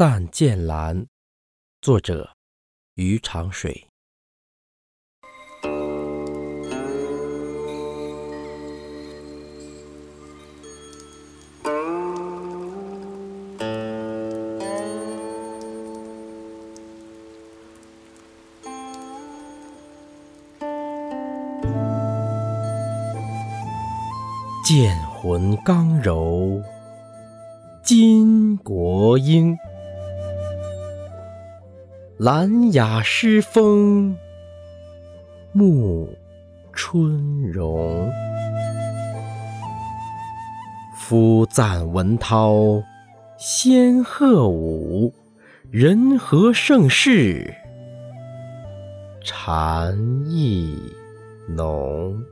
赞剑兰，作者余长水。剑魂刚柔。金国英，兰雅诗风，沐春荣。夫赞文涛，仙鹤舞，人和盛世，禅意浓。